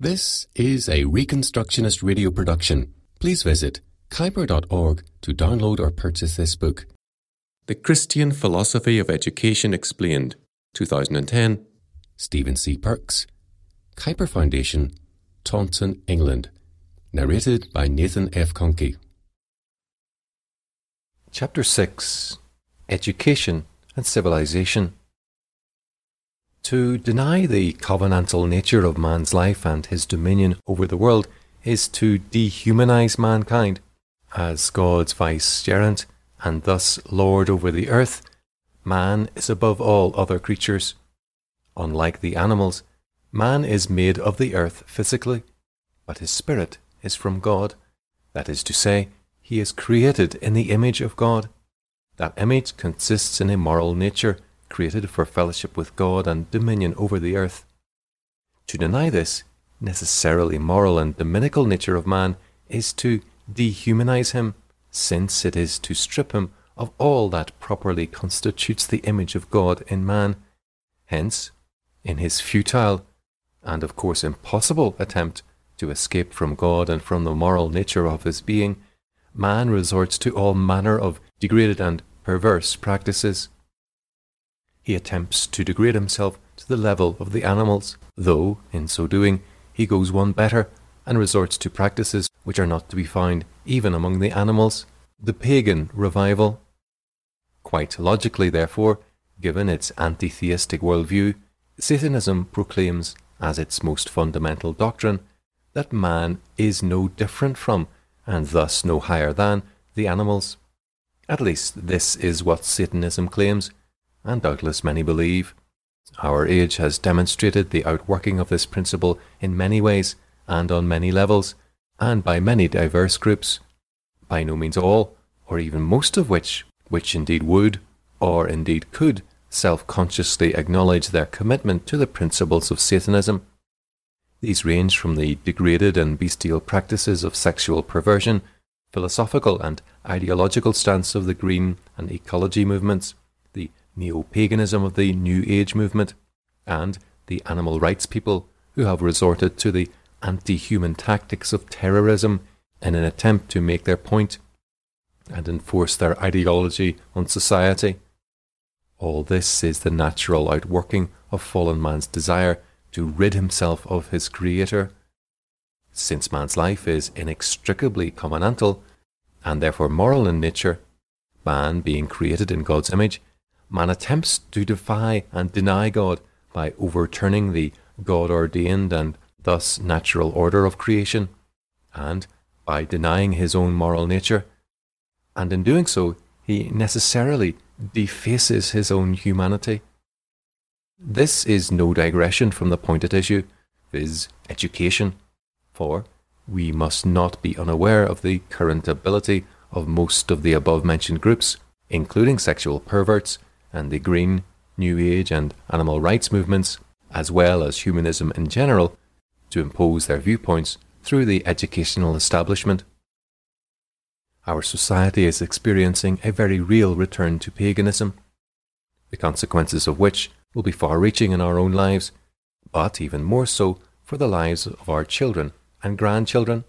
This is a Reconstructionist radio production. Please visit kuyper.org to download or purchase this book. The Christian Philosophy of Education Explained, 2010. Stephen C. Perks. Kuyper Foundation, Taunton, England. Narrated by Nathan F. Conkey. Chapter 6 Education and Civilization. To deny the covenantal nature of man's life and his dominion over the world is to dehumanize mankind. As God's vicegerent and thus lord over the earth, man is above all other creatures. Unlike the animals, man is made of the earth physically, but his spirit is from God. That is to say, he is created in the image of God. That image consists in a moral nature created for fellowship with God and dominion over the earth. To deny this necessarily moral and dominical nature of man is to dehumanize him, since it is to strip him of all that properly constitutes the image of God in man. Hence, in his futile and of course impossible attempt to escape from God and from the moral nature of his being, man resorts to all manner of degraded and perverse practices he attempts to degrade himself to the level of the animals, though, in so doing, he goes one better and resorts to practices which are not to be found even among the animals, the pagan revival. Quite logically, therefore, given its anti theistic worldview, Satanism proclaims as its most fundamental doctrine that man is no different from, and thus no higher than, the animals. At least this is what Satanism claims, and doubtless many believe. Our age has demonstrated the outworking of this principle in many ways and on many levels, and by many diverse groups, by no means all, or even most of which, which indeed would, or indeed could, self consciously acknowledge their commitment to the principles of Satanism. These range from the degraded and bestial practices of sexual perversion, philosophical and ideological stance of the green and ecology movements, neo paganism of the New Age movement, and the animal rights people who have resorted to the anti human tactics of terrorism in an attempt to make their point and enforce their ideology on society. All this is the natural outworking of fallen man's desire to rid himself of his Creator. Since man's life is inextricably covenantal, and therefore moral in nature, man, being created in God's image, man attempts to defy and deny God by overturning the God ordained and thus natural order of creation, and by denying his own moral nature. And in doing so, he necessarily defaces his own humanity. This is no digression from the point at issue, viz., education, for we must not be unaware of the current ability of most of the above mentioned groups, including sexual perverts, and the Green, New Age, and animal rights movements, as well as humanism in general, to impose their viewpoints through the educational establishment. Our society is experiencing a very real return to paganism, the consequences of which will be far reaching in our own lives, but even more so for the lives of our children and grandchildren.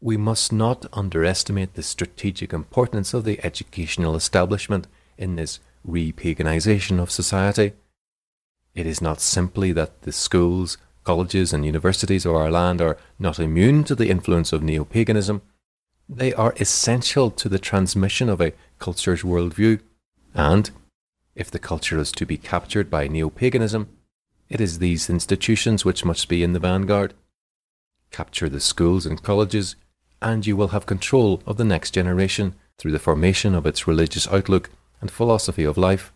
We must not underestimate the strategic importance of the educational establishment in this repaganization of society. It is not simply that the schools, colleges, and universities of our land are not immune to the influence of neo paganism, they are essential to the transmission of a culture's worldview. And, if the culture is to be captured by neo paganism, it is these institutions which must be in the vanguard. Capture the schools and colleges, and you will have control of the next generation through the formation of its religious outlook and philosophy of life.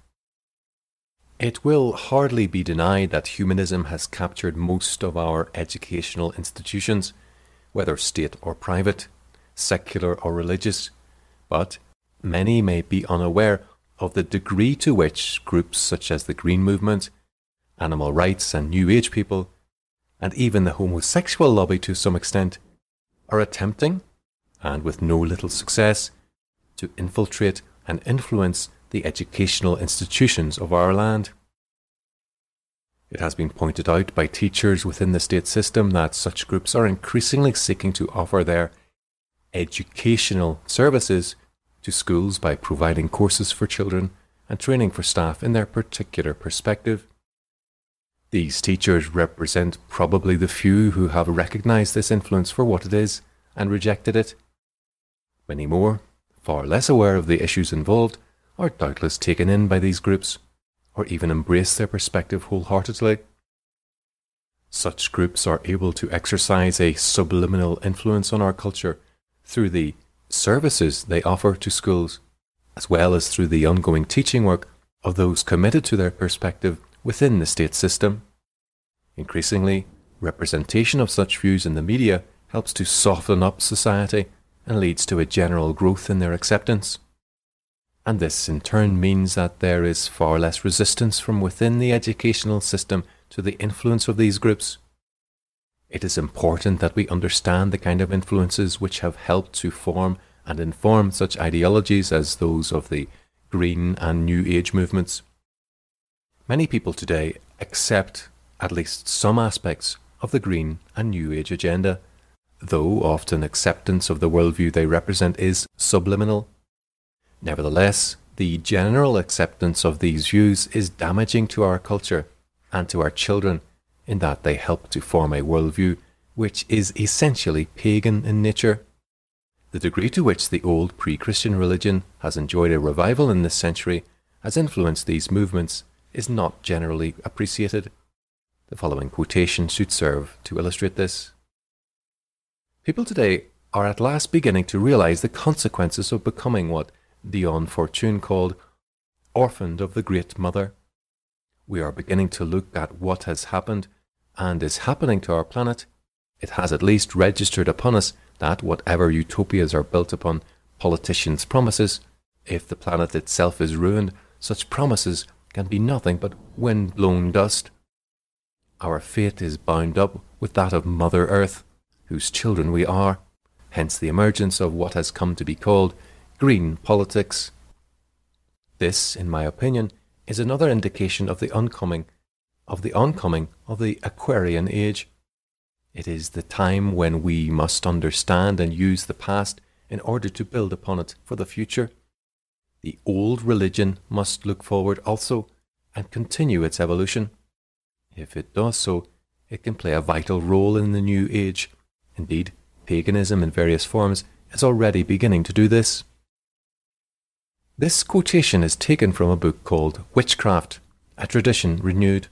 It will hardly be denied that humanism has captured most of our educational institutions, whether state or private, secular or religious, but many may be unaware of the degree to which groups such as the Green Movement, animal rights and New Age people, and even the homosexual lobby to some extent, are attempting, and with no little success, to infiltrate and influence the educational institutions of our land. It has been pointed out by teachers within the state system that such groups are increasingly seeking to offer their educational services to schools by providing courses for children and training for staff in their particular perspective. These teachers represent probably the few who have recognized this influence for what it is and rejected it. Many more, far less aware of the issues involved, are doubtless taken in by these groups or even embrace their perspective wholeheartedly. Such groups are able to exercise a subliminal influence on our culture through the services they offer to schools, as well as through the ongoing teaching work of those committed to their perspective within the state system. Increasingly, representation of such views in the media helps to soften up society and leads to a general growth in their acceptance and this in turn means that there is far less resistance from within the educational system to the influence of these groups. It is important that we understand the kind of influences which have helped to form and inform such ideologies as those of the Green and New Age movements. Many people today accept at least some aspects of the Green and New Age agenda, though often acceptance of the worldview they represent is subliminal Nevertheless, the general acceptance of these views is damaging to our culture and to our children in that they help to form a worldview which is essentially pagan in nature. The degree to which the old pre Christian religion has enjoyed a revival in this century has influenced these movements is not generally appreciated. The following quotation should serve to illustrate this. People today are at last beginning to realize the consequences of becoming what Dion Fortune called Orphaned of the Great Mother. We are beginning to look at what has happened and is happening to our planet. It has at least registered upon us that whatever utopias are built upon politicians' promises, if the planet itself is ruined, such promises can be nothing but wind blown dust. Our fate is bound up with that of Mother Earth, whose children we are, hence the emergence of what has come to be called green politics. This, in my opinion, is another indication of the oncoming of the oncoming of the Aquarian age. It is the time when we must understand and use the past in order to build upon it for the future. The old religion must look forward also and continue its evolution. If it does so, it can play a vital role in the new age. Indeed, paganism in various forms is already beginning to do this. This quotation is taken from a book called Witchcraft, a Tradition Renewed.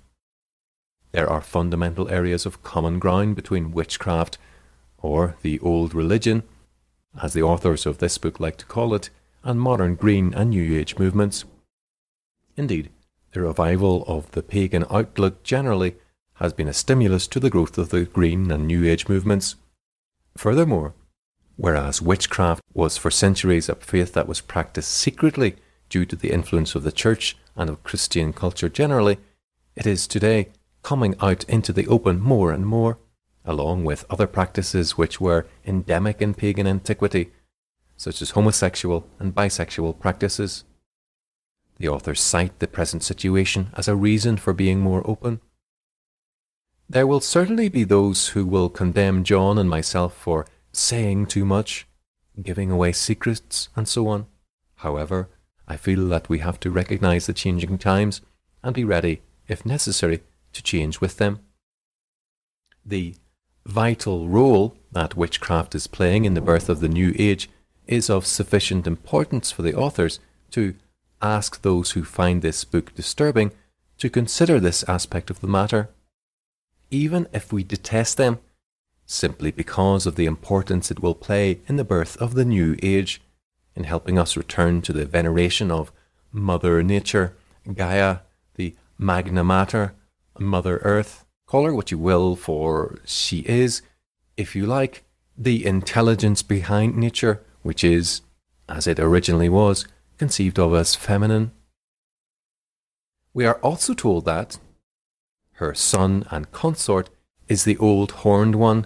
There are fundamental areas of common ground between witchcraft, or the old religion, as the authors of this book like to call it, and modern Green and New Age movements. Indeed, the revival of the pagan outlook generally has been a stimulus to the growth of the Green and New Age movements. Furthermore, whereas witchcraft was for centuries a faith that was practiced secretly due to the influence of the church and of Christian culture generally, it is today coming out into the open more and more, along with other practices which were endemic in pagan antiquity, such as homosexual and bisexual practices. The authors cite the present situation as a reason for being more open. There will certainly be those who will condemn John and myself for saying too much, giving away secrets, and so on. However, I feel that we have to recognize the changing times and be ready, if necessary, to change with them. The vital role that witchcraft is playing in the birth of the new age is of sufficient importance for the authors to ask those who find this book disturbing to consider this aspect of the matter. Even if we detest them, simply because of the importance it will play in the birth of the new age, in helping us return to the veneration of Mother Nature, Gaia, the Magna Mater, Mother Earth. Call her what you will, for she is, if you like, the intelligence behind nature, which is, as it originally was, conceived of as feminine. We are also told that her son and consort is the old horned one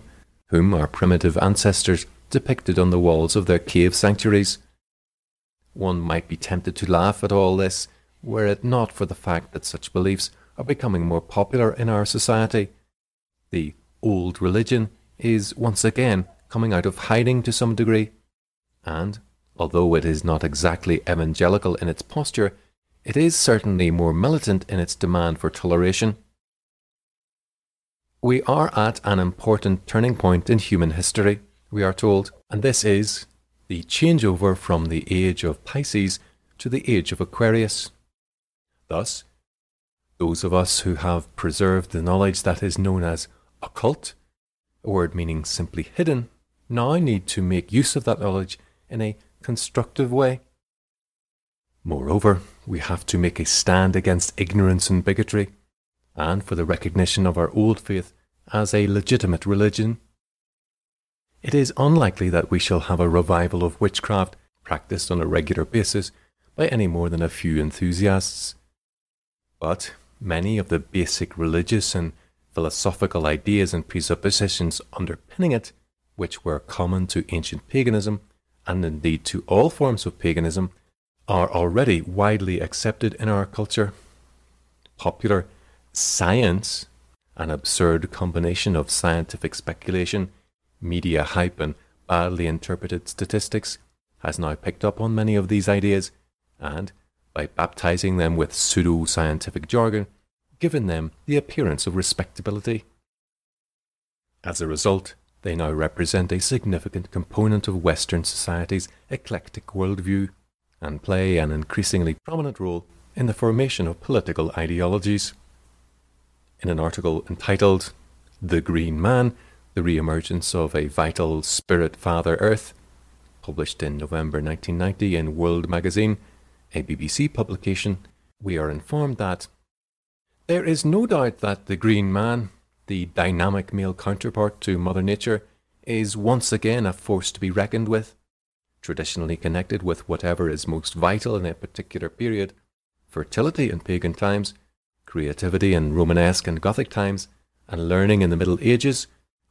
whom our primitive ancestors depicted on the walls of their cave sanctuaries. One might be tempted to laugh at all this, were it not for the fact that such beliefs are becoming more popular in our society. The old religion is once again coming out of hiding to some degree, and although it is not exactly evangelical in its posture, it is certainly more militant in its demand for toleration. We are at an important turning point in human history, we are told, and this is the changeover from the age of Pisces to the age of Aquarius. Thus, those of us who have preserved the knowledge that is known as occult, a word meaning simply hidden, now need to make use of that knowledge in a constructive way. Moreover, we have to make a stand against ignorance and bigotry, and for the recognition of our old faith as a legitimate religion. It is unlikely that we shall have a revival of witchcraft practiced on a regular basis by any more than a few enthusiasts. But many of the basic religious and philosophical ideas and presuppositions underpinning it, which were common to ancient paganism, and indeed to all forms of paganism, are already widely accepted in our culture. Popular science, an absurd combination of scientific speculation, media hype, and badly interpreted statistics, has now picked up on many of these ideas and, by baptizing them with pseudo scientific jargon, given them the appearance of respectability. As a result, they now represent a significant component of Western society's eclectic worldview and play an increasingly prominent role in the formation of political ideologies. In an article entitled The Green Man The Reemergence of a Vital Spirit Father Earth, published in November 1990 in World magazine, a BBC publication, we are informed that there is no doubt that the green man, the dynamic male counterpart to Mother Nature, is once again a force to be reckoned with, traditionally connected with whatever is most vital in a particular period fertility in pagan times, creativity in Romanesque and Gothic times, and learning in the Middle Ages.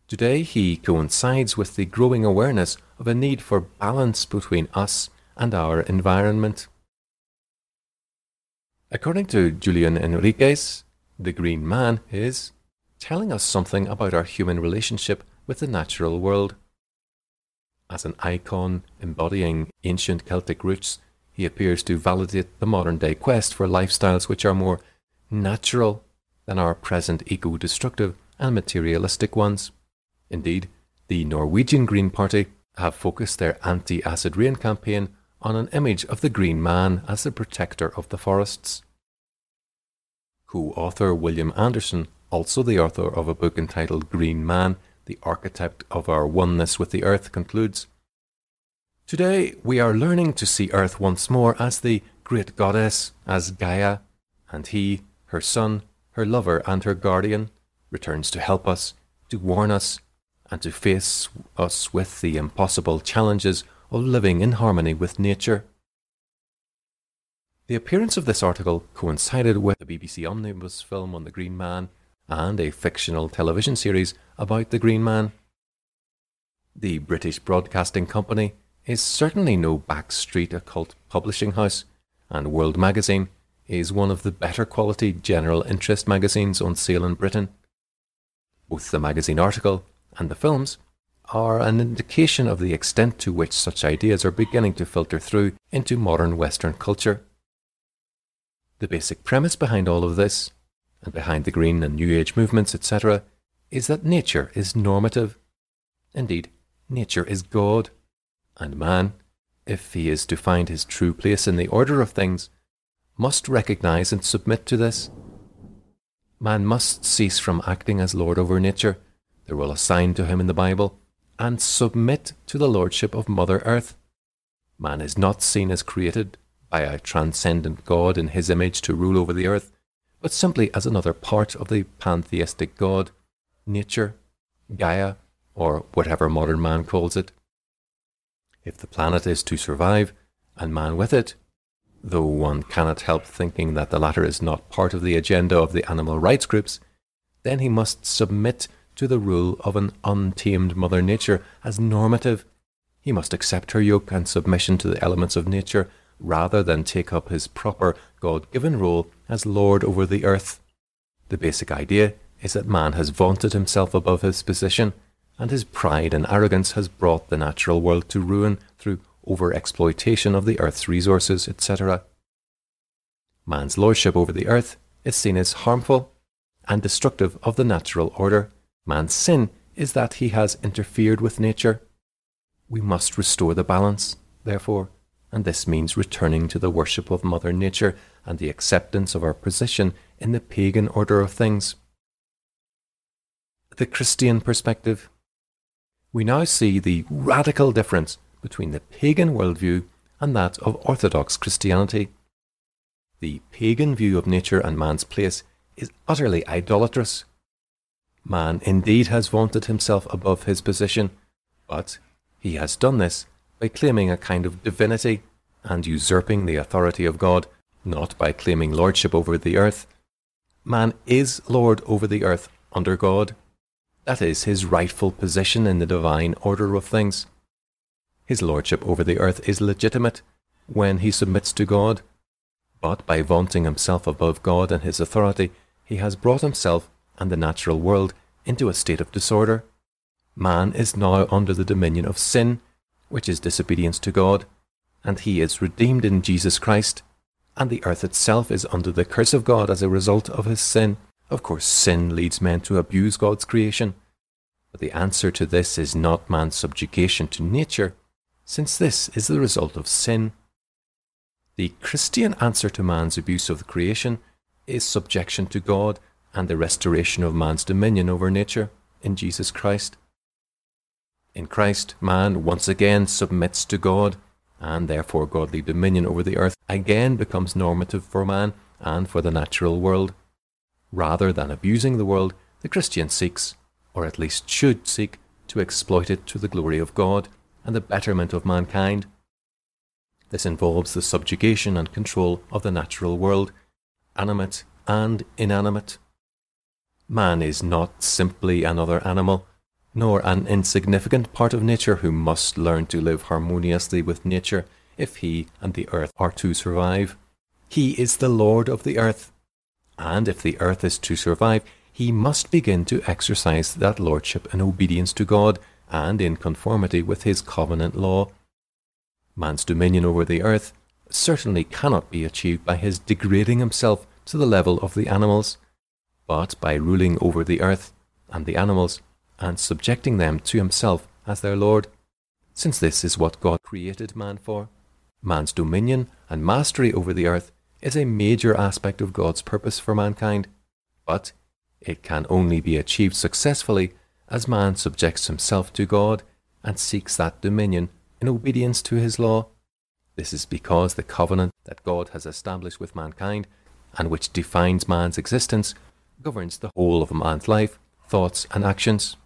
Today he coincides with the growing awareness of a need for balance between us and our environment. According to Julian Enriquez, the Green Man is telling us something about our human relationship with the natural world. As an icon embodying ancient Celtic roots, he appears to validate the modern day quest for lifestyles which are more natural than our present eco destructive and materialistic ones. Indeed, the Norwegian Green Party have focused their anti acid rain campaign on an image of the Green Man as the protector of the forests co-author William Anderson, also the author of a book entitled Green Man, the architect of our oneness with the earth, concludes Today we are learning to see Earth once more as the great goddess, as Gaia, and he, her son, her lover, and her guardian, returns to help us, to warn us, and to face us with the impossible challenges of living in harmony with nature. The appearance of this article coincided with a BBC omnibus film on the Green Man and a fictional television series about the Green Man. The British Broadcasting Company is certainly no backstreet occult publishing house, and World Magazine is one of the better quality general interest magazines on sale in Britain. Both the magazine article and the films are an indication of the extent to which such ideas are beginning to filter through into modern Western culture. The basic premise behind all of this, and behind the Green and New Age movements, etc., is that nature is normative. Indeed, nature is God, and man, if he is to find his true place in the order of things, must recognize and submit to this. Man must cease from acting as Lord over nature, the role assigned to him in the Bible, and submit to the lordship of Mother Earth. Man is not seen as created by a transcendent God in his image to rule over the earth, but simply as another part of the pantheistic God, nature, Gaia, or whatever modern man calls it. If the planet is to survive, and man with it, though one cannot help thinking that the latter is not part of the agenda of the animal rights groups, then he must submit to the rule of an untamed Mother Nature as normative. He must accept her yoke and submission to the elements of nature rather than take up his proper God given role as Lord over the earth. The basic idea is that man has vaunted himself above his position, and his pride and arrogance has brought the natural world to ruin through over-exploitation of the earth's resources, etc. Man's lordship over the earth is seen as harmful and destructive of the natural order. Man's sin is that he has interfered with nature. We must restore the balance, therefore, and this means returning to the worship of Mother Nature and the acceptance of our position in the pagan order of things. The Christian perspective. We now see the radical difference between the pagan worldview and that of Orthodox Christianity. The pagan view of nature and man's place is utterly idolatrous. Man indeed has vaunted himself above his position, but he has done this by claiming a kind of divinity and usurping the authority of God, not by claiming lordship over the earth. Man is Lord over the earth under God. That is his rightful position in the divine order of things. His lordship over the earth is legitimate when he submits to God, but by vaunting himself above God and his authority, he has brought himself and the natural world into a state of disorder. Man is now under the dominion of sin, which is disobedience to God, and he is redeemed in Jesus Christ, and the earth itself is under the curse of God as a result of his sin. Of course, sin leads men to abuse God's creation, but the answer to this is not man's subjugation to nature, since this is the result of sin. The Christian answer to man's abuse of the creation is subjection to God and the restoration of man's dominion over nature in Jesus Christ. In Christ, man once again submits to God, and therefore godly dominion over the earth again becomes normative for man and for the natural world. Rather than abusing the world, the Christian seeks, or at least should seek, to exploit it to the glory of God and the betterment of mankind. This involves the subjugation and control of the natural world, animate and inanimate. Man is not simply another animal, nor an insignificant part of nature who must learn to live harmoniously with nature if he and the earth are to survive. He is the Lord of the earth, and if the earth is to survive, he must begin to exercise that lordship in obedience to God and in conformity with his covenant law. Man's dominion over the earth certainly cannot be achieved by his degrading himself to the level of the animals, but by ruling over the earth and the animals and subjecting them to himself as their Lord, since this is what God created man for. Man's dominion and mastery over the earth is a major aspect of God's purpose for mankind, but it can only be achieved successfully as man subjects himself to God and seeks that dominion in obedience to his law. This is because the covenant that God has established with mankind and which defines man's existence governs the whole of man's life, thoughts, and actions.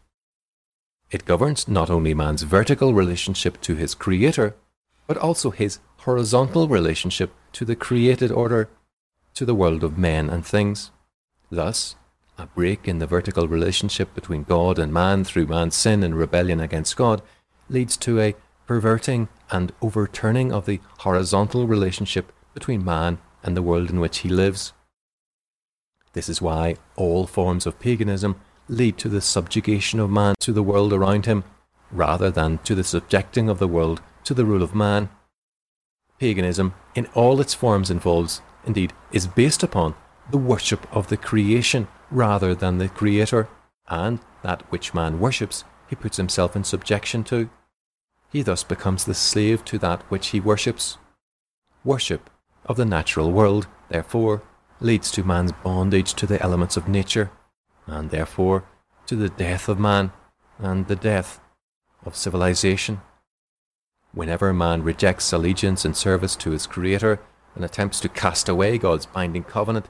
It governs not only man's vertical relationship to his Creator, but also his horizontal relationship to the created order, to the world of men and things. Thus, a break in the vertical relationship between God and man through man's sin and rebellion against God leads to a perverting and overturning of the horizontal relationship between man and the world in which he lives. This is why all forms of paganism lead to the subjugation of man to the world around him, rather than to the subjecting of the world to the rule of man. Paganism, in all its forms, involves, indeed, is based upon the worship of the creation rather than the Creator, and that which man worships he puts himself in subjection to. He thus becomes the slave to that which he worships. Worship of the natural world, therefore, leads to man's bondage to the elements of nature and therefore to the death of man and the death of civilization. Whenever man rejects allegiance and service to his Creator and attempts to cast away God's binding covenant,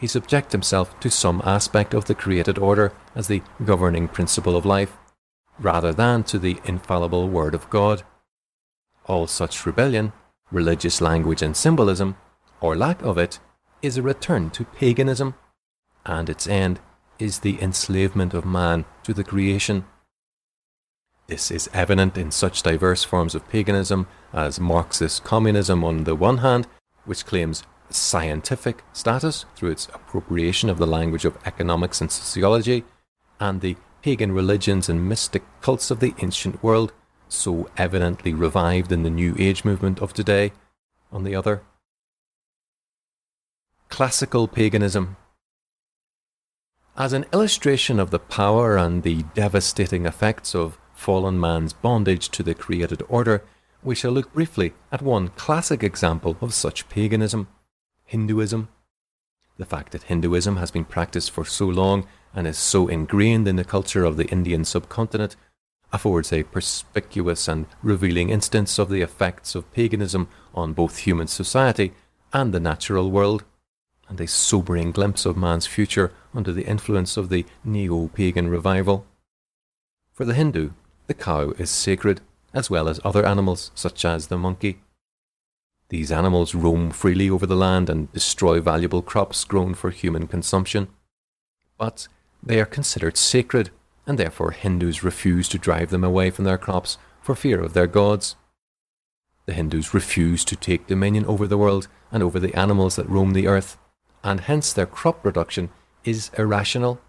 he subjects himself to some aspect of the created order as the governing principle of life, rather than to the infallible Word of God. All such rebellion, religious language and symbolism, or lack of it, is a return to paganism, and its end is the enslavement of man to the creation. This is evident in such diverse forms of paganism as Marxist communism on the one hand, which claims scientific status through its appropriation of the language of economics and sociology, and the pagan religions and mystic cults of the ancient world, so evidently revived in the New Age movement of today, on the other. Classical paganism. As an illustration of the power and the devastating effects of fallen man's bondage to the created order, we shall look briefly at one classic example of such paganism Hinduism. The fact that Hinduism has been practiced for so long and is so ingrained in the culture of the Indian subcontinent affords a perspicuous and revealing instance of the effects of paganism on both human society and the natural world, and a sobering glimpse of man's future under the influence of the neo pagan revival. For the Hindu, the cow is sacred, as well as other animals such as the monkey. These animals roam freely over the land and destroy valuable crops grown for human consumption. But they are considered sacred, and therefore Hindus refuse to drive them away from their crops for fear of their gods. The Hindus refuse to take dominion over the world and over the animals that roam the earth, and hence their crop production is irrational.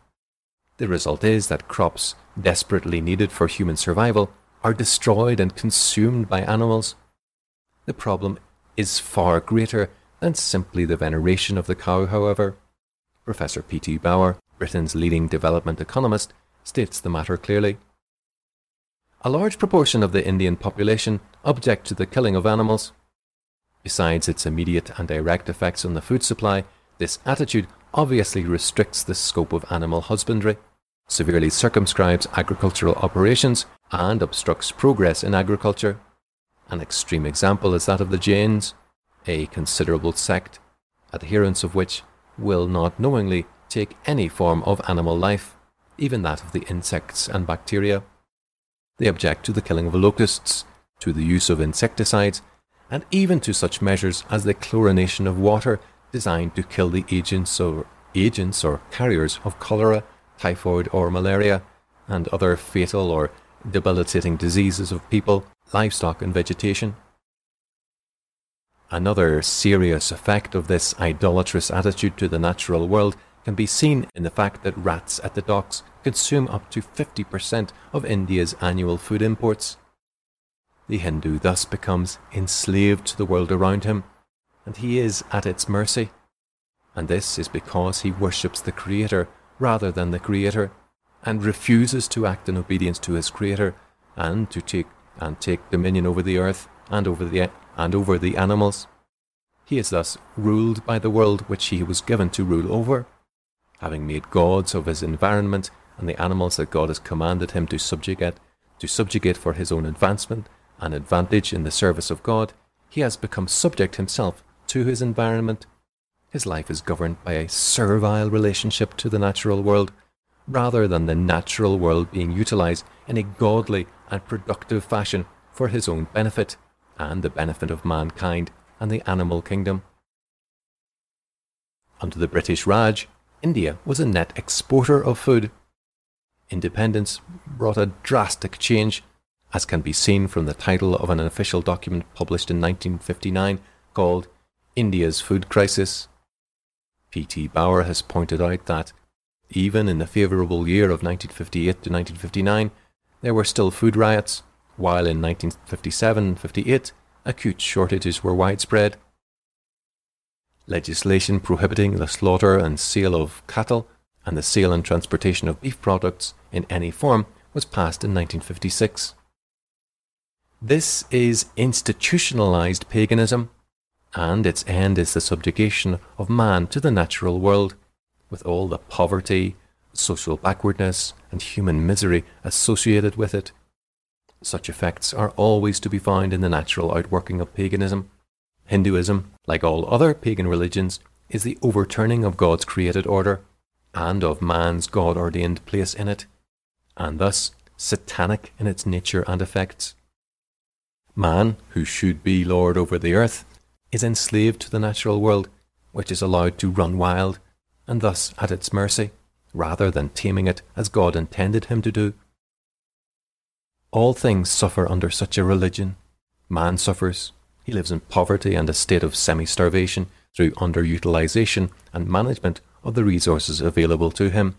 The result is that crops desperately needed for human survival are destroyed and consumed by animals. The problem is far greater than simply the veneration of the cow, however. Professor P.T. Bauer, Britain's leading development economist, states the matter clearly. A large proportion of the Indian population object to the killing of animals. Besides its immediate and direct effects on the food supply, this attitude obviously restricts the scope of animal husbandry, severely circumscribes agricultural operations, and obstructs progress in agriculture. An extreme example is that of the Jains, a considerable sect, adherents of which will not knowingly take any form of animal life, even that of the insects and bacteria. They object to the killing of locusts, to the use of insecticides, and even to such measures as the chlorination of water designed to kill the agents or agents or carriers of cholera, typhoid or malaria, and other fatal or debilitating diseases of people livestock, and vegetation. Another serious effect of this idolatrous attitude to the natural world can be seen in the fact that rats at the docks consume up to 50% of India's annual food imports. The Hindu thus becomes enslaved to the world around him, and he is at its mercy. And this is because he worships the Creator rather than the Creator, and refuses to act in obedience to his Creator and to take and take dominion over the earth and over the, and over the animals. He is thus ruled by the world which he was given to rule over, having made gods of his environment and the animals that God has commanded him to subjugate, to subjugate for his own advancement and advantage in the service of God, he has become subject himself to his environment. His life is governed by a servile relationship to the natural world, rather than the natural world being utilized in a godly and productive fashion for his own benefit and the benefit of mankind and the animal kingdom. Under the British Raj, India was a net exporter of food. Independence brought a drastic change, as can be seen from the title of an official document published in 1959 called India's Food Crisis. P.T. Bauer has pointed out that, even in the favourable year of 1958 to 1959, there were still food riots, while in 1957 58 acute shortages were widespread. Legislation prohibiting the slaughter and sale of cattle and the sale and transportation of beef products in any form was passed in 1956. This is institutionalized paganism, and its end is the subjugation of man to the natural world, with all the poverty, social backwardness, and human misery associated with it. Such effects are always to be found in the natural outworking of paganism. Hinduism, like all other pagan religions, is the overturning of God's created order and of man's God ordained place in it, and thus satanic in its nature and effects. Man, who should be Lord over the earth, is enslaved to the natural world, which is allowed to run wild, and thus at its mercy rather than taming it as God intended him to do. All things suffer under such a religion. Man suffers. He lives in poverty and a state of semi starvation through underutilization and management of the resources available to him.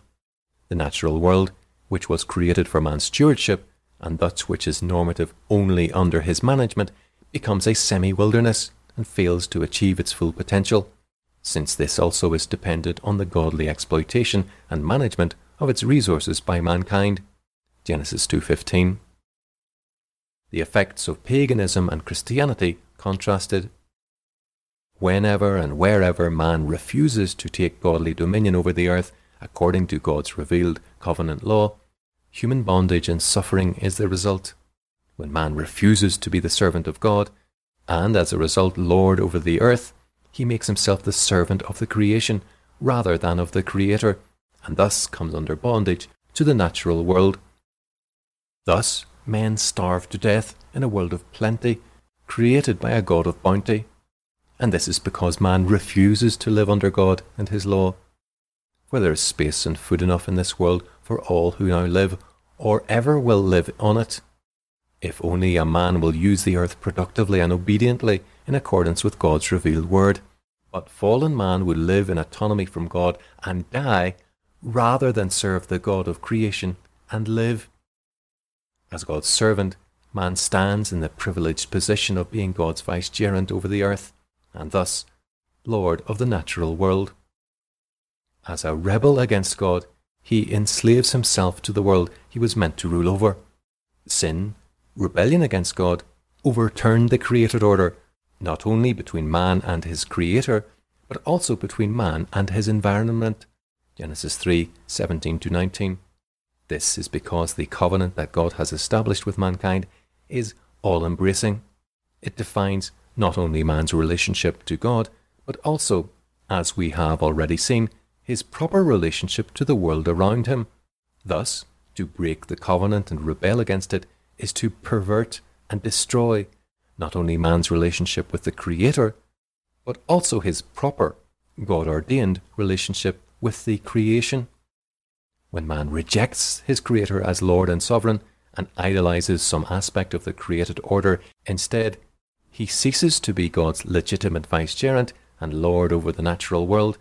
The natural world, which was created for man's stewardship, and that which is normative only under his management, becomes a semi wilderness and fails to achieve its full potential, since this also is dependent on the godly exploitation and management of its resources by mankind. Genesis 2:15. The effects of paganism and Christianity contrasted. Whenever and wherever man refuses to take godly dominion over the earth according to God's revealed covenant law, human bondage and suffering is the result. When man refuses to be the servant of God, and as a result lord over the earth, he makes himself the servant of the creation rather than of the Creator, and thus comes under bondage to the natural world. Thus, men starve to death in a world of plenty, created by a God of bounty. And this is because man refuses to live under God and His law. For there is space and food enough in this world for all who now live, or ever will live on it. If only a man will use the earth productively and obediently in accordance with God's revealed word. But fallen man would live in autonomy from God and die rather than serve the God of creation and live. As God's servant, man stands in the privileged position of being God's vicegerent over the earth, and thus Lord of the natural world. As a rebel against God, he enslaves himself to the world he was meant to rule over. Sin, rebellion against God, overturned the created order, not only between man and his creator, but also between man and his environment. Genesis 3 17 to 19. This is because the covenant that God has established with mankind is all embracing. It defines not only man's relationship to God, but also, as we have already seen, his proper relationship to the world around him. Thus, to break the covenant and rebel against it is to pervert and destroy not only man's relationship with the Creator, but also his proper, God ordained relationship with the creation. When man rejects his Creator as Lord and Sovereign and idolizes some aspect of the created order, instead, he ceases to be God's legitimate vicegerent and Lord over the natural world.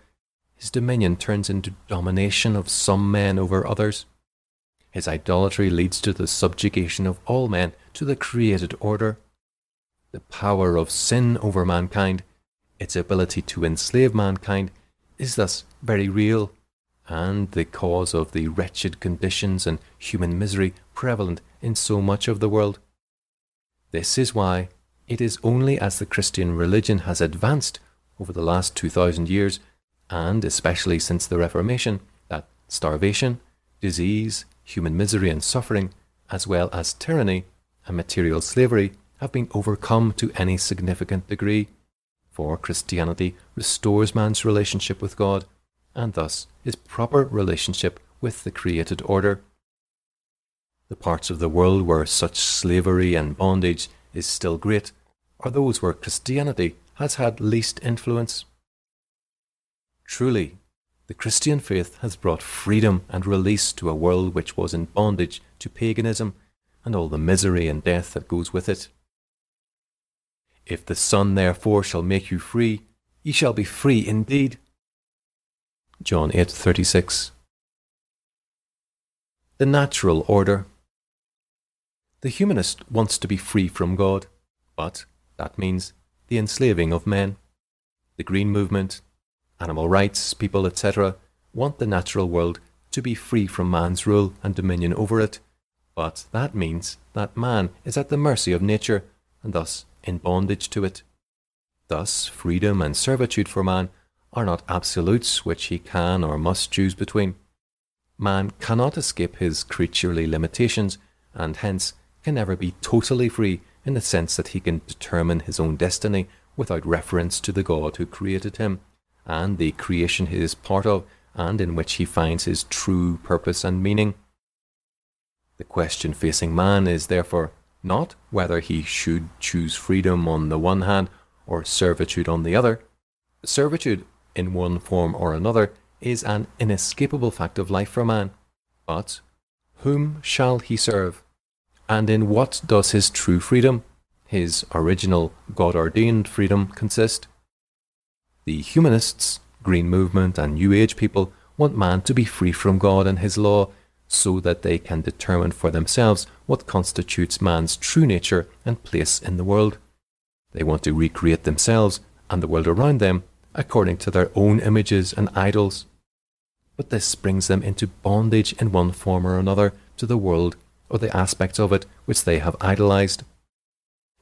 His dominion turns into domination of some men over others. His idolatry leads to the subjugation of all men to the created order. The power of sin over mankind, its ability to enslave mankind, is thus very real, and the cause of the wretched conditions and human misery prevalent in so much of the world. This is why it is only as the Christian religion has advanced over the last 2,000 years, and especially since the Reformation, that starvation, disease, human misery and suffering, as well as tyranny and material slavery, have been overcome to any significant degree. For Christianity restores man's relationship with God, and thus his proper relationship with the created order. The parts of the world where such slavery and bondage is still great are those where Christianity has had least influence. Truly, the Christian faith has brought freedom and release to a world which was in bondage to paganism and all the misery and death that goes with it. If the Son therefore shall make you free, ye shall be free indeed. John 8:36 The natural order The humanist wants to be free from God, but that means the enslaving of men. The Green Movement, animal rights people, etc., want the natural world to be free from man's rule and dominion over it, but that means that man is at the mercy of nature and thus in bondage to it. Thus, freedom and servitude for man are not absolutes which he can or must choose between. Man cannot escape his creaturely limitations, and hence can never be totally free in the sense that he can determine his own destiny without reference to the God who created him and the creation he is part of, and in which he finds his true purpose and meaning. The question facing man is therefore not whether he should choose freedom on the one hand or servitude on the other. Servitude, in one form or another, is an inescapable fact of life for man. But whom shall he serve? And in what does his true freedom, his original God ordained freedom, consist? The humanists, Green Movement, and New Age people want man to be free from God and his law so that they can determine for themselves what constitutes man's true nature and place in the world. They want to recreate themselves and the world around them according to their own images and idols. But this brings them into bondage in one form or another to the world or the aspects of it which they have idolized.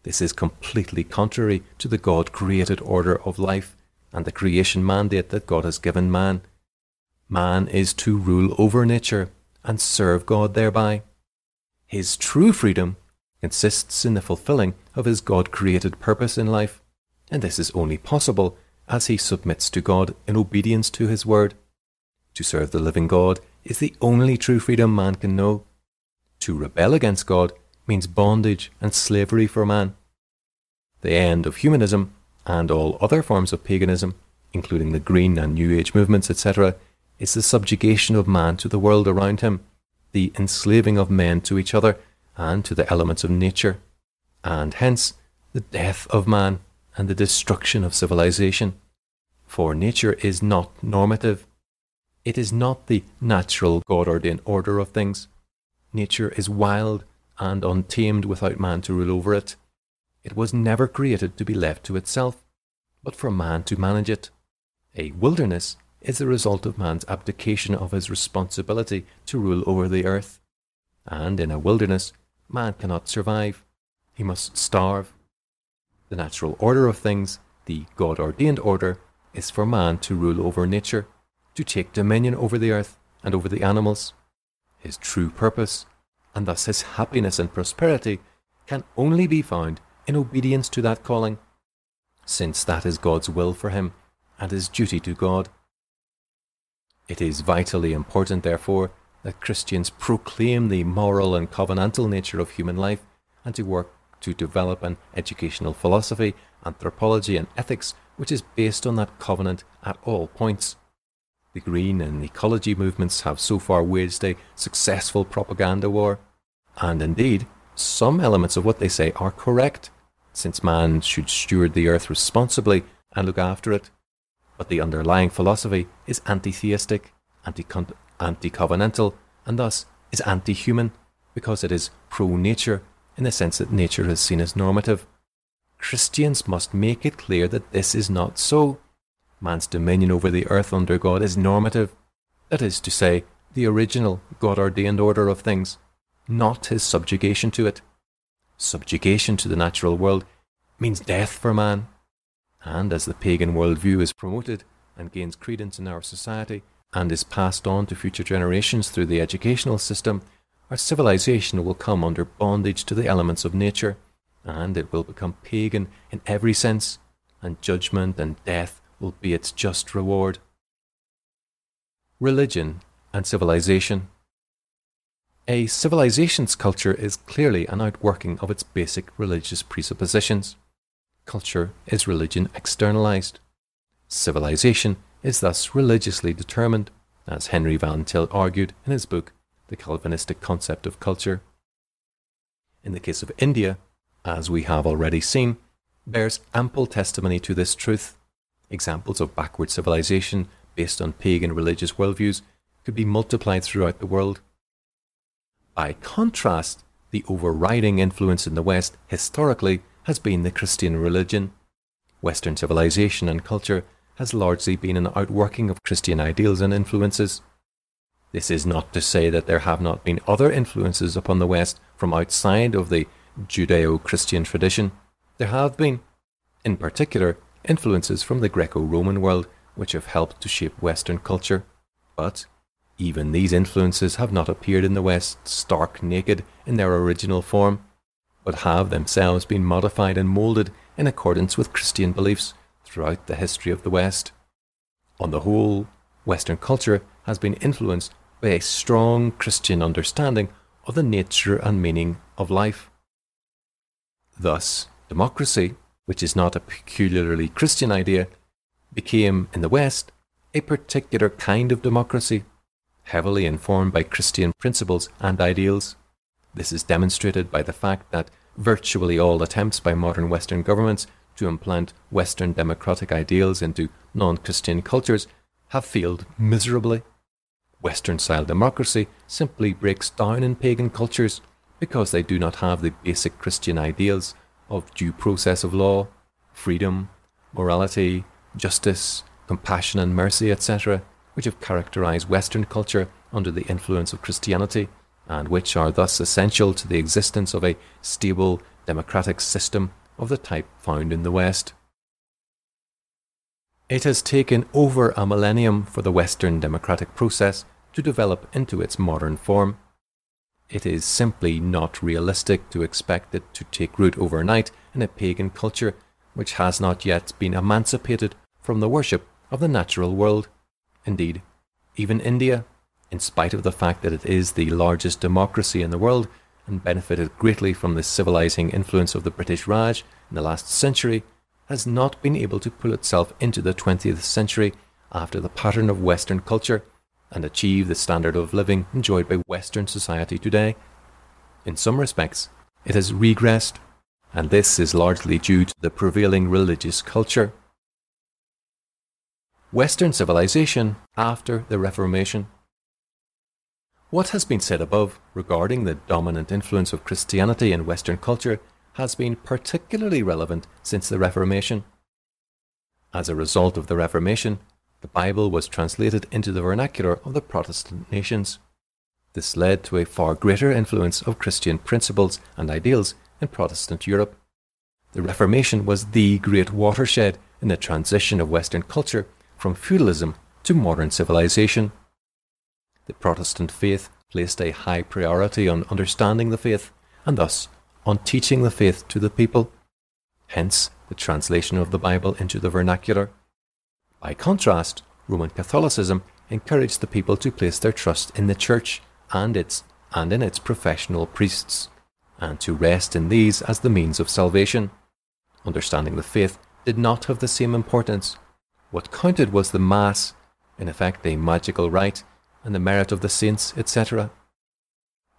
This is completely contrary to the God created order of life and the creation mandate that God has given man. Man is to rule over nature and serve God thereby. His true freedom consists in the fulfilling of his God created purpose in life, and this is only possible as he submits to God in obedience to his word. To serve the living God is the only true freedom man can know. To rebel against God means bondage and slavery for man. The end of humanism and all other forms of paganism, including the Green and New Age movements, etc., is the subjugation of man to the world around him, the enslaving of men to each other and to the elements of nature, and hence the death of man and the destruction of civilization. For nature is not normative. It is not the natural God ordained order of things. Nature is wild and untamed without man to rule over it. It was never created to be left to itself, but for man to manage it. A wilderness is the result of man's abdication of his responsibility to rule over the earth. And in a wilderness, man cannot survive. He must starve. The natural order of things, the God ordained order, is for man to rule over nature, to take dominion over the earth and over the animals. His true purpose, and thus his happiness and prosperity, can only be found in obedience to that calling, since that is God's will for him and his duty to God. It is vitally important, therefore, that Christians proclaim the moral and covenantal nature of human life and to work to develop an educational philosophy, anthropology, and ethics which is based on that covenant at all points. The green and ecology movements have so far waged a successful propaganda war, and indeed, some elements of what they say are correct, since man should steward the earth responsibly and look after it. But the underlying philosophy is anti theistic, anti covenantal, and thus is anti human, because it is pro nature in the sense that nature is seen as normative. Christians must make it clear that this is not so. Man's dominion over the earth under God is normative, that is to say, the original God ordained order of things not his subjugation to it. Subjugation to the natural world means death for man. And as the pagan worldview is promoted and gains credence in our society and is passed on to future generations through the educational system, our civilization will come under bondage to the elements of nature, and it will become pagan in every sense, and judgment and death will be its just reward. Religion and civilization. A civilization's culture is clearly an outworking of its basic religious presuppositions. Culture is religion externalized. Civilization is thus religiously determined, as Henry Van Til argued in his book, The Calvinistic Concept of Culture. In the case of India, as we have already seen, bears ample testimony to this truth. Examples of backward civilization based on pagan religious worldviews could be multiplied throughout the world. By contrast, the overriding influence in the West historically has been the Christian religion. Western civilization and culture has largely been an outworking of Christian ideals and influences. This is not to say that there have not been other influences upon the West from outside of the Judeo Christian tradition. There have been, in particular, influences from the Greco Roman world which have helped to shape Western culture. But even these influences have not appeared in the West stark naked in their original form, but have themselves been modified and moulded in accordance with Christian beliefs throughout the history of the West. On the whole, Western culture has been influenced by a strong Christian understanding of the nature and meaning of life. Thus, democracy, which is not a peculiarly Christian idea, became, in the West, a particular kind of democracy heavily informed by Christian principles and ideals. This is demonstrated by the fact that virtually all attempts by modern Western governments to implant Western democratic ideals into non Christian cultures have failed miserably. Western style democracy simply breaks down in pagan cultures because they do not have the basic Christian ideals of due process of law, freedom, morality, justice, compassion and mercy, etc., which have characterized Western culture under the influence of Christianity, and which are thus essential to the existence of a stable democratic system of the type found in the West. It has taken over a millennium for the Western democratic process to develop into its modern form. It is simply not realistic to expect it to take root overnight in a pagan culture which has not yet been emancipated from the worship of the natural world. Indeed, even India, in spite of the fact that it is the largest democracy in the world and benefited greatly from the civilizing influence of the British Raj in the last century, has not been able to pull itself into the 20th century after the pattern of Western culture and achieve the standard of living enjoyed by Western society today. In some respects, it has regressed, and this is largely due to the prevailing religious culture. Western civilization after the Reformation. What has been said above regarding the dominant influence of Christianity in Western culture has been particularly relevant since the Reformation. As a result of the Reformation, the Bible was translated into the vernacular of the Protestant nations. This led to a far greater influence of Christian principles and ideals in Protestant Europe. The Reformation was the great watershed in the transition of Western culture from feudalism to modern civilization. The Protestant faith placed a high priority on understanding the faith and thus on teaching the faith to the people, hence the translation of the Bible into the vernacular. By contrast, Roman Catholicism encouraged the people to place their trust in the Church and its and in its professional priests, and to rest in these as the means of salvation. Understanding the faith did not have the same importance. What counted was the Mass, in effect a magical rite, and the merit of the saints, etc.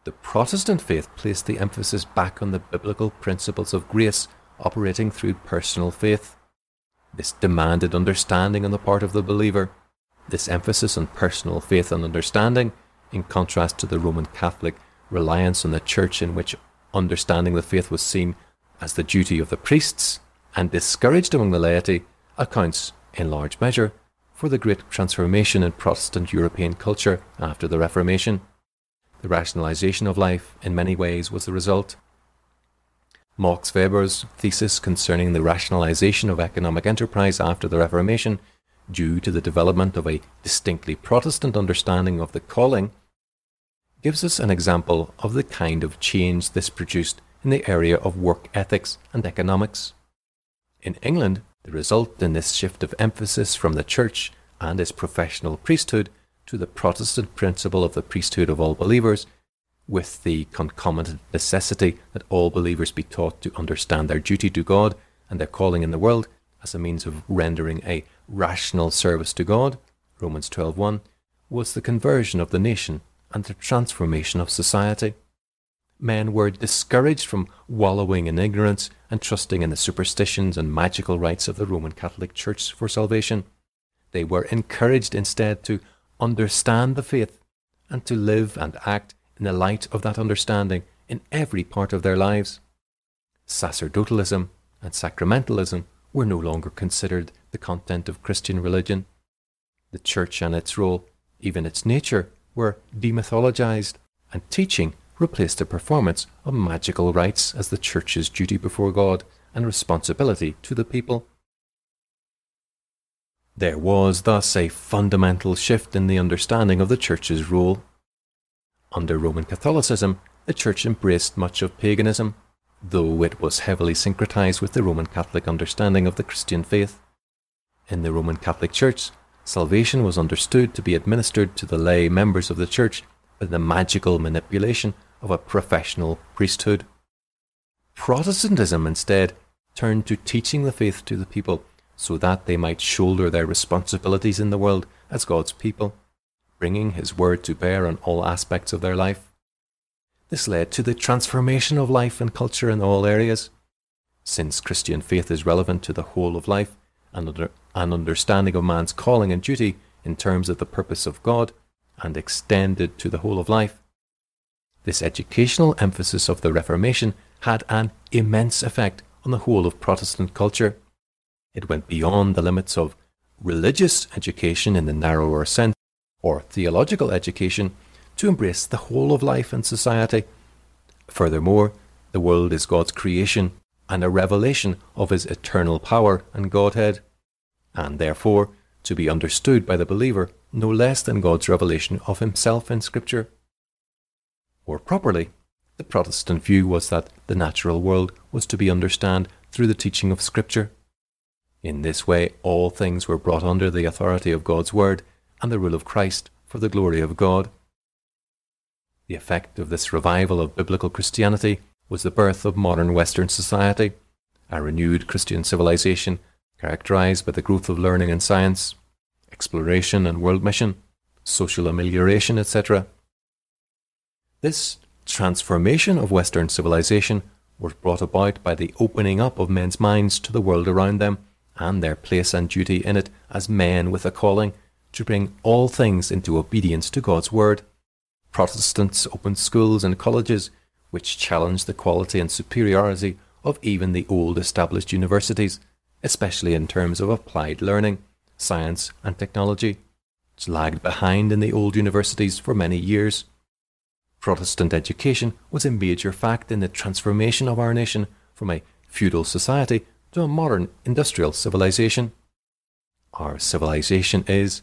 The Protestant faith placed the emphasis back on the biblical principles of grace operating through personal faith. This demanded understanding on the part of the believer. This emphasis on personal faith and understanding, in contrast to the Roman Catholic reliance on the Church, in which understanding the faith was seen as the duty of the priests and discouraged among the laity, accounts, in large measure, for the great transformation in Protestant European culture after the Reformation. The rationalization of life, in many ways, was the result. Max Weber's thesis concerning the rationalization of economic enterprise after the Reformation, due to the development of a distinctly Protestant understanding of the calling, gives us an example of the kind of change this produced in the area of work ethics and economics. In England, the result in this shift of emphasis from the Church and its professional priesthood to the Protestant principle of the priesthood of all believers, with the concomitant necessity that all believers be taught to understand their duty to God and their calling in the world as a means of rendering a rational service to God, Romans 12:1, was the conversion of the nation and the transformation of society. Men were discouraged from wallowing in ignorance and trusting in the superstitions and magical rites of the Roman Catholic Church for salvation. They were encouraged instead to understand the faith and to live and act in the light of that understanding in every part of their lives. Sacerdotalism and sacramentalism were no longer considered the content of Christian religion. The Church and its role, even its nature, were demythologized, and teaching replaced the performance of magical rites as the Church's duty before God and responsibility to the people. There was thus a fundamental shift in the understanding of the Church's role. Under Roman Catholicism, the Church embraced much of paganism, though it was heavily syncretized with the Roman Catholic understanding of the Christian faith. In the Roman Catholic Church, salvation was understood to be administered to the lay members of the Church by the magical manipulation of a professional priesthood. Protestantism, instead, turned to teaching the faith to the people so that they might shoulder their responsibilities in the world as God's people, bringing His word to bear on all aspects of their life. This led to the transformation of life and culture in all areas. Since Christian faith is relevant to the whole of life and under, an understanding of man's calling and duty in terms of the purpose of God and extended to the whole of life, this educational emphasis of the Reformation had an immense effect on the whole of Protestant culture. It went beyond the limits of religious education in the narrower sense, or theological education, to embrace the whole of life and society. Furthermore, the world is God's creation and a revelation of his eternal power and Godhead, and therefore to be understood by the believer no less than God's revelation of himself in Scripture. More properly, the Protestant view was that the natural world was to be understood through the teaching of Scripture. In this way, all things were brought under the authority of God's Word and the rule of Christ for the glory of God. The effect of this revival of biblical Christianity was the birth of modern Western society, a renewed Christian civilization characterized by the growth of learning and science, exploration and world mission, social amelioration, etc. This transformation of Western civilization was brought about by the opening up of men's minds to the world around them and their place and duty in it as men with a calling to bring all things into obedience to God's word. Protestants opened schools and colleges which challenged the quality and superiority of even the old established universities, especially in terms of applied learning, science, and technology, which lagged behind in the old universities for many years. Protestant education was a major fact in the transformation of our nation from a feudal society to a modern industrial civilization. Our civilization is,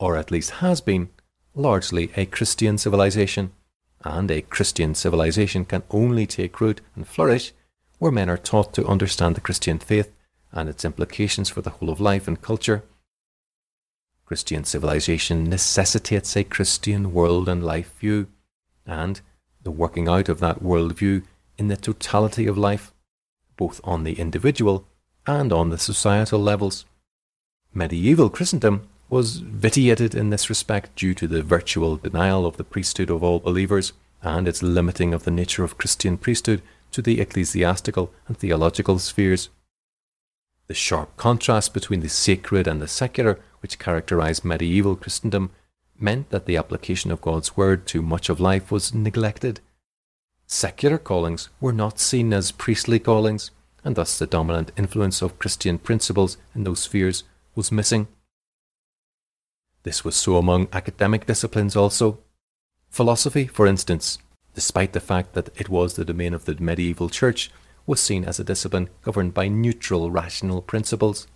or at least has been, largely a Christian civilization, and a Christian civilization can only take root and flourish where men are taught to understand the Christian faith and its implications for the whole of life and culture. Christian civilization necessitates a Christian world and life view and the working out of that worldview in the totality of life, both on the individual and on the societal levels. Medieval Christendom was vitiated in this respect due to the virtual denial of the priesthood of all believers and its limiting of the nature of Christian priesthood to the ecclesiastical and theological spheres. The sharp contrast between the sacred and the secular, which characterized medieval Christendom, meant that the application of God's word to much of life was neglected. Secular callings were not seen as priestly callings, and thus the dominant influence of Christian principles in those spheres was missing. This was so among academic disciplines also. Philosophy, for instance, despite the fact that it was the domain of the medieval church, was seen as a discipline governed by neutral rational principles.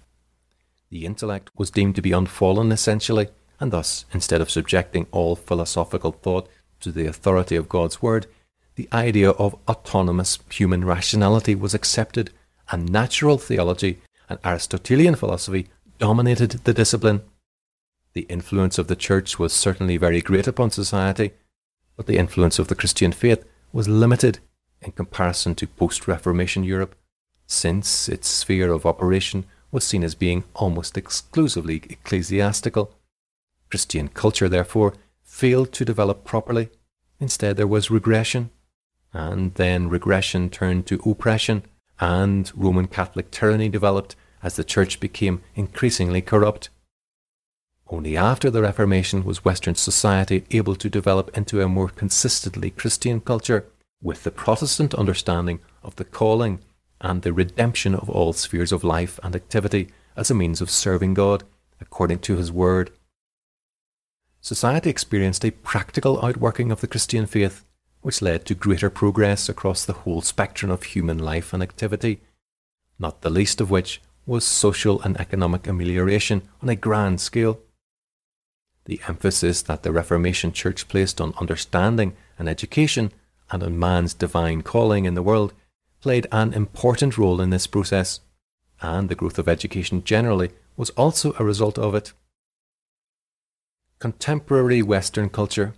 The intellect was deemed to be unfallen essentially, and thus, instead of subjecting all philosophical thought to the authority of God's Word, the idea of autonomous human rationality was accepted, and natural theology and Aristotelian philosophy dominated the discipline. The influence of the Church was certainly very great upon society, but the influence of the Christian faith was limited in comparison to post Reformation Europe, since its sphere of operation was seen as being almost exclusively ecclesiastical. Christian culture, therefore, failed to develop properly. Instead, there was regression, and then regression turned to oppression, and Roman Catholic tyranny developed as the Church became increasingly corrupt. Only after the Reformation was Western society able to develop into a more consistently Christian culture, with the Protestant understanding of the calling and the redemption of all spheres of life and activity as a means of serving God according to His Word society experienced a practical outworking of the Christian faith, which led to greater progress across the whole spectrum of human life and activity, not the least of which was social and economic amelioration on a grand scale. The emphasis that the Reformation Church placed on understanding and education and on man's divine calling in the world played an important role in this process, and the growth of education generally was also a result of it contemporary Western culture.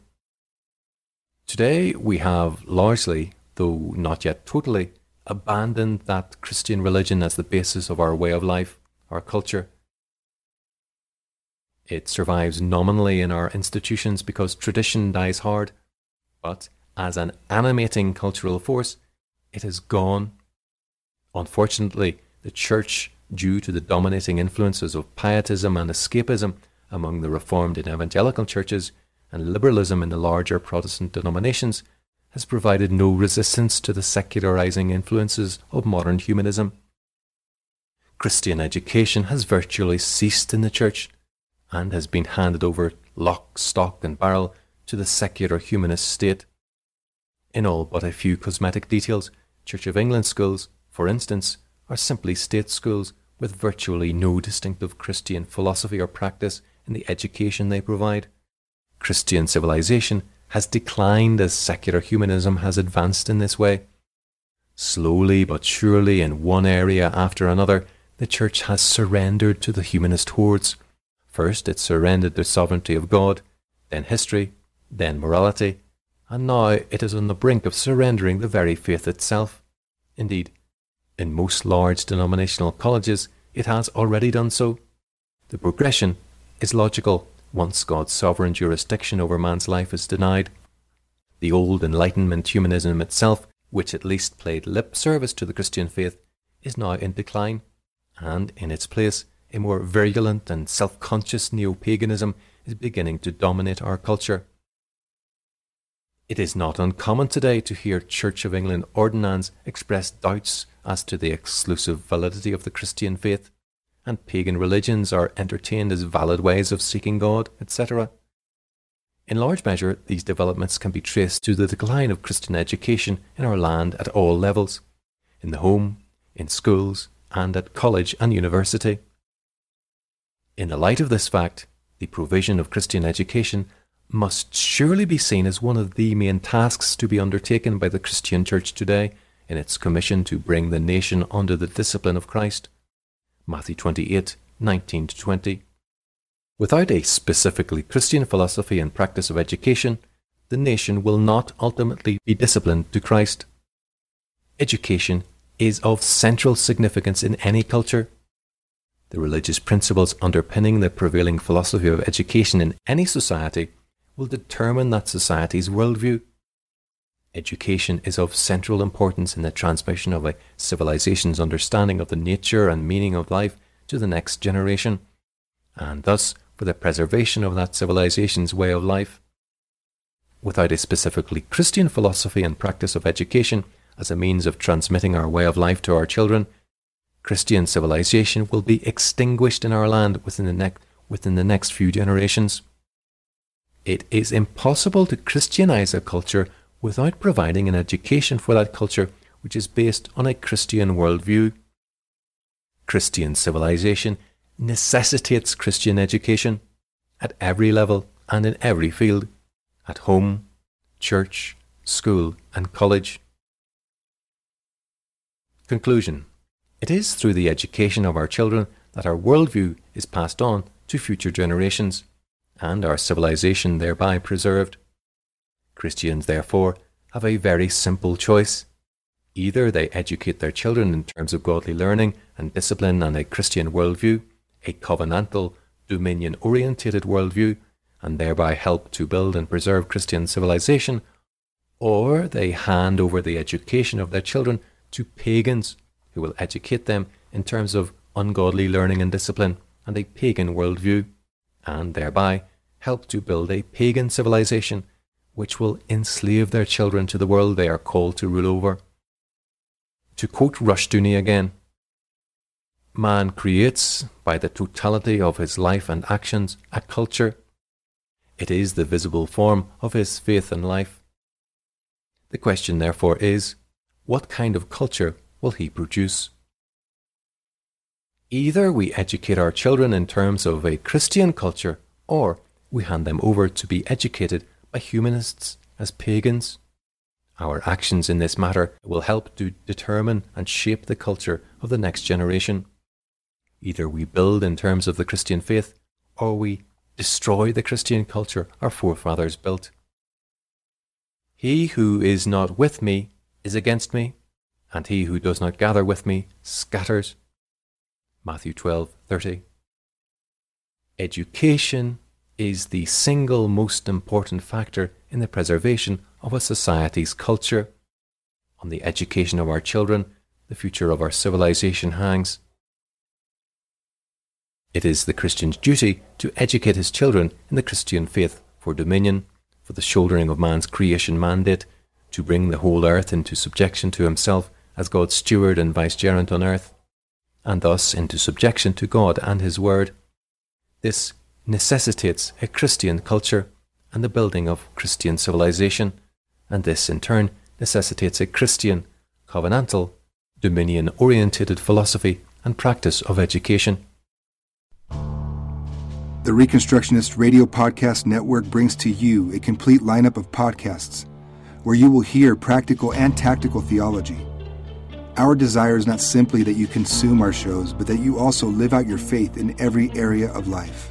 Today, we have largely, though not yet totally, abandoned that Christian religion as the basis of our way of life, our culture. It survives nominally in our institutions because tradition dies hard, but as an animating cultural force, it is gone. Unfortunately, the Church, due to the dominating influences of pietism and escapism among the Reformed and Evangelical churches, and liberalism in the larger Protestant denominations, has provided no resistance to the secularizing influences of modern humanism. Christian education has virtually ceased in the Church and has been handed over lock, stock, and barrel to the secular humanist state. In all but a few cosmetic details, Church of England schools, for instance, are simply state schools with virtually no distinctive Christian philosophy or practice in the education they provide. Christian civilization has declined as secular humanism has advanced in this way. Slowly but surely, in one area after another, the Church has surrendered to the humanist hordes. First, it surrendered the sovereignty of God, then history, then morality, and now it is on the brink of surrendering the very faith itself. Indeed, in most large denominational colleges, it has already done so. The progression is logical once God's sovereign jurisdiction over man's life is denied. The old Enlightenment humanism itself, which at least played lip service to the Christian faith, is now in decline, and in its place, a more virulent and self conscious neo paganism is beginning to dominate our culture. It is not uncommon today to hear Church of England ordinands express doubts as to the exclusive validity of the Christian faith and pagan religions are entertained as valid ways of seeking God, etc. In large measure, these developments can be traced to the decline of Christian education in our land at all levels in the home, in schools, and at college and university. In the light of this fact, the provision of Christian education must surely be seen as one of the main tasks to be undertaken by the Christian Church today in its commission to bring the nation under the discipline of Christ. Matthew 28 19 20. Without a specifically Christian philosophy and practice of education, the nation will not ultimately be disciplined to Christ. Education is of central significance in any culture. The religious principles underpinning the prevailing philosophy of education in any society will determine that society's worldview. Education is of central importance in the transmission of a civilization's understanding of the nature and meaning of life to the next generation, and thus for the preservation of that civilization's way of life. Without a specifically Christian philosophy and practice of education as a means of transmitting our way of life to our children, Christian civilization will be extinguished in our land within the, ne- within the next few generations. It is impossible to Christianize a culture without providing an education for that culture which is based on a Christian worldview. Christian civilization necessitates Christian education at every level and in every field at home, church, school, and college. Conclusion It is through the education of our children that our worldview is passed on to future generations, and our civilization thereby preserved. Christians, therefore, have a very simple choice. Either they educate their children in terms of godly learning and discipline and a Christian worldview, a covenantal, dominion orientated worldview, and thereby help to build and preserve Christian civilization, or they hand over the education of their children to pagans who will educate them in terms of ungodly learning and discipline and a pagan worldview, and thereby help to build a pagan civilization which will enslave their children to the world they are called to rule over. To quote Rushdoony again, Man creates, by the totality of his life and actions, a culture. It is the visible form of his faith and life. The question, therefore, is what kind of culture will he produce? Either we educate our children in terms of a Christian culture, or we hand them over to be educated by humanists as pagans. Our actions in this matter will help to determine and shape the culture of the next generation. Either we build in terms of the Christian faith, or we destroy the Christian culture our forefathers built. He who is not with me is against me, and he who does not gather with me scatters. Matthew 12:30. Education is the single most important factor in the preservation of a society's culture. On the education of our children, the future of our civilization hangs. It is the Christian's duty to educate his children in the Christian faith for dominion, for the shouldering of man's creation mandate, to bring the whole earth into subjection to himself as God's steward and vicegerent on earth, and thus into subjection to God and his word. This necessitates a Christian culture and the building of Christian civilization, and this in turn necessitates a Christian, covenantal, dominion oriented philosophy and practice of education. The Reconstructionist Radio Podcast Network brings to you a complete lineup of podcasts where you will hear practical and tactical theology. Our desire is not simply that you consume our shows, but that you also live out your faith in every area of life.